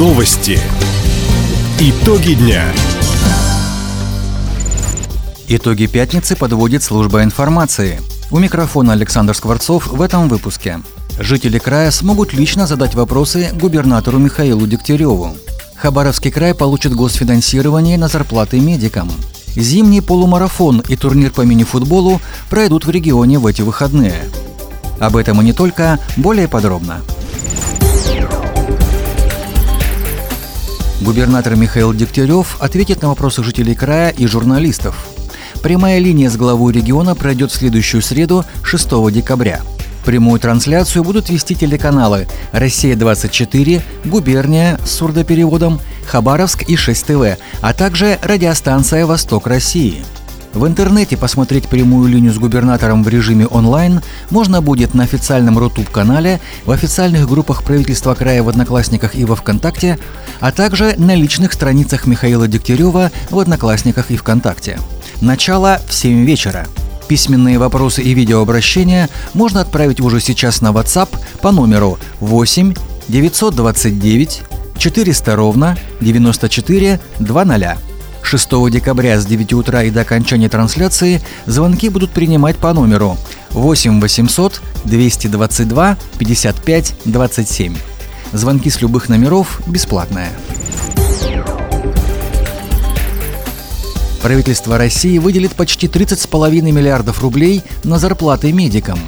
Новости. Итоги дня. Итоги пятницы подводит служба информации. У микрофона Александр Скворцов в этом выпуске. Жители края смогут лично задать вопросы губернатору Михаилу Дегтяреву. Хабаровский край получит госфинансирование на зарплаты медикам. Зимний полумарафон и турнир по мини-футболу пройдут в регионе в эти выходные. Об этом и не только, более подробно. Губернатор Михаил Дегтярев ответит на вопросы жителей края и журналистов. Прямая линия с главой региона пройдет в следующую среду, 6 декабря. Прямую трансляцию будут вести телеканалы «Россия-24», «Губерния» с сурдопереводом, «Хабаровск» и «6 ТВ», а также радиостанция «Восток России». В интернете посмотреть прямую линию с губернатором в режиме онлайн можно будет на официальном Рутуб-канале, в официальных группах правительства края в Одноклассниках и во Вконтакте, а также на личных страницах Михаила Дегтярева в Одноклассниках и Вконтакте. Начало в 7 вечера. Письменные вопросы и видеообращения можно отправить уже сейчас на WhatsApp по номеру 8 929 400 ровно 94 00. 6 декабря с 9 утра и до окончания трансляции звонки будут принимать по номеру 8 800 222 55 27. Звонки с любых номеров бесплатные. Правительство России выделит почти 30,5 миллиардов рублей на зарплаты медикам.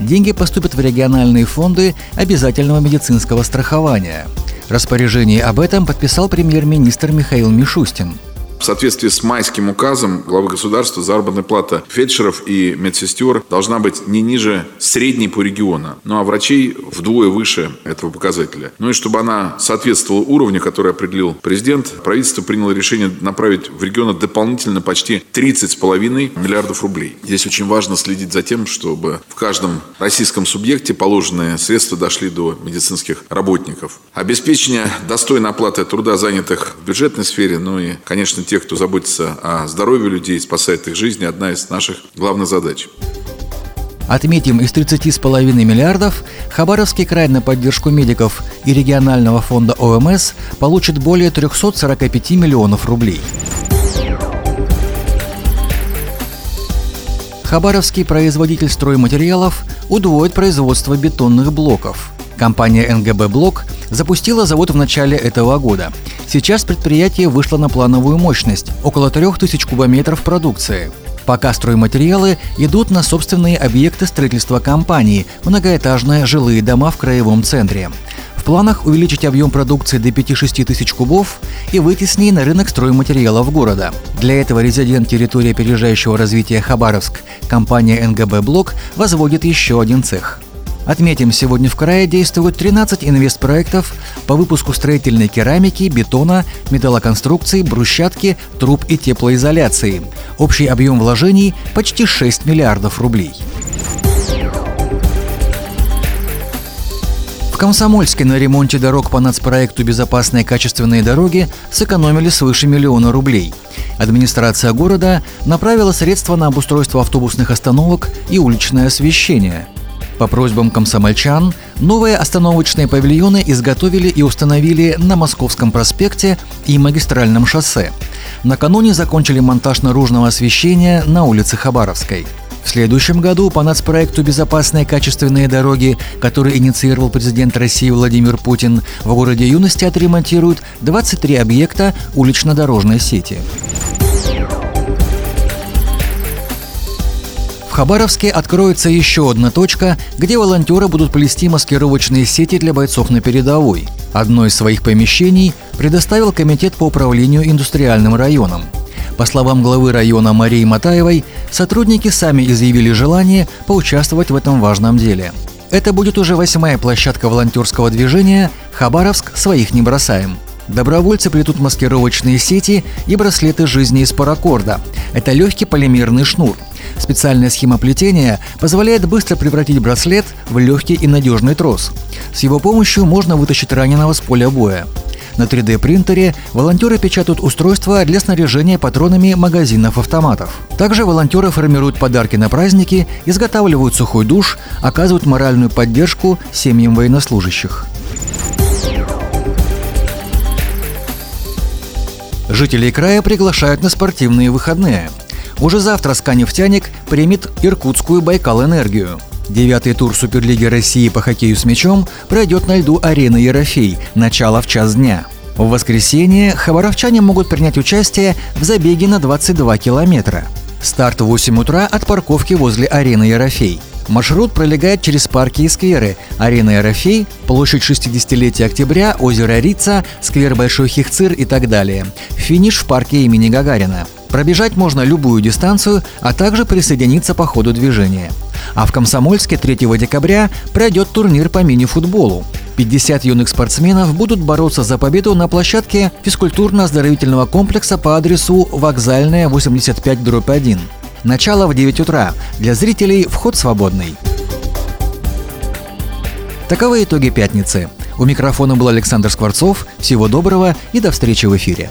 Деньги поступят в региональные фонды обязательного медицинского страхования. Распоряжение об этом подписал премьер-министр Михаил Мишустин. В соответствии с майским указом главы государства заработная плата фельдшеров и медсестер должна быть не ниже средней по региону, ну а врачей вдвое выше этого показателя. Ну и чтобы она соответствовала уровню, который определил президент, правительство приняло решение направить в регионы дополнительно почти 30,5 миллиардов рублей. Здесь очень важно следить за тем, чтобы в каждом российском субъекте положенные средства дошли до медицинских работников. Обеспечение достойной оплаты труда занятых в бюджетной сфере, ну и, конечно, тех, кто заботится о здоровье людей, спасает их жизни, одна из наших главных задач. Отметим, из 30,5 миллиардов Хабаровский край на поддержку медиков и регионального фонда ОМС получит более 345 миллионов рублей. Хабаровский производитель стройматериалов удвоит производство бетонных блоков. Компания НГБ «Блок» запустила завод в начале этого года. Сейчас предприятие вышло на плановую мощность – около 3000 кубометров продукции. Пока стройматериалы идут на собственные объекты строительства компании – многоэтажные жилые дома в краевом центре. В планах увеличить объем продукции до 5-6 тысяч кубов и выйти с ней на рынок стройматериалов города. Для этого резидент территории опережающего развития Хабаровск, компания НГБ «Блок» возводит еще один цех – Отметим, сегодня в крае действуют 13 инвестпроектов по выпуску строительной керамики, бетона, металлоконструкций, брусчатки, труб и теплоизоляции. Общий объем вложений – почти 6 миллиардов рублей. В Комсомольске на ремонте дорог по нацпроекту «Безопасные качественные дороги» сэкономили свыше миллиона рублей. Администрация города направила средства на обустройство автобусных остановок и уличное освещение – по просьбам комсомольчан новые остановочные павильоны изготовили и установили на Московском проспекте и магистральном шоссе. Накануне закончили монтаж наружного освещения на улице Хабаровской. В следующем году по нацпроекту «Безопасные качественные дороги», который инициировал президент России Владимир Путин, в городе Юности отремонтируют 23 объекта улично-дорожной сети. В Хабаровске откроется еще одна точка, где волонтеры будут плести маскировочные сети для бойцов на передовой. Одно из своих помещений предоставил Комитет по управлению индустриальным районом. По словам главы района Марии Матаевой, сотрудники сами изъявили желание поучаствовать в этом важном деле. Это будет уже восьмая площадка волонтерского движения «Хабаровск. Своих не бросаем». Добровольцы плетут маскировочные сети и браслеты жизни из паракорда. Это легкий полимерный шнур – Специальная схема плетения позволяет быстро превратить браслет в легкий и надежный трос. С его помощью можно вытащить раненого с поля боя. На 3D-принтере волонтеры печатают устройства для снаряжения патронами магазинов-автоматов. Также волонтеры формируют подарки на праздники, изготавливают сухой душ, оказывают моральную поддержку семьям военнослужащих. Жителей края приглашают на спортивные выходные. Уже завтра «Сканефтяник» примет иркутскую «Байкал-энергию». Девятый тур Суперлиги России по хоккею с мячом пройдет на льду арены Ерофей. Начало в час дня. В воскресенье хабаровчане могут принять участие в забеге на 22 километра. Старт в 8 утра от парковки возле арены Ерофей. Маршрут пролегает через парки и скверы. Арена Ерофей, площадь 60-летия октября, озеро Рица, сквер Большой Хихцир и так далее. Финиш в парке имени Гагарина. Пробежать можно любую дистанцию, а также присоединиться по ходу движения. А в Комсомольске 3 декабря пройдет турнир по мини-футболу. 50 юных спортсменов будут бороться за победу на площадке физкультурно-оздоровительного комплекса по адресу Вокзальная, 85, дробь 1. Начало в 9 утра. Для зрителей вход свободный. Таковы итоги пятницы. У микрофона был Александр Скворцов. Всего доброго и до встречи в эфире.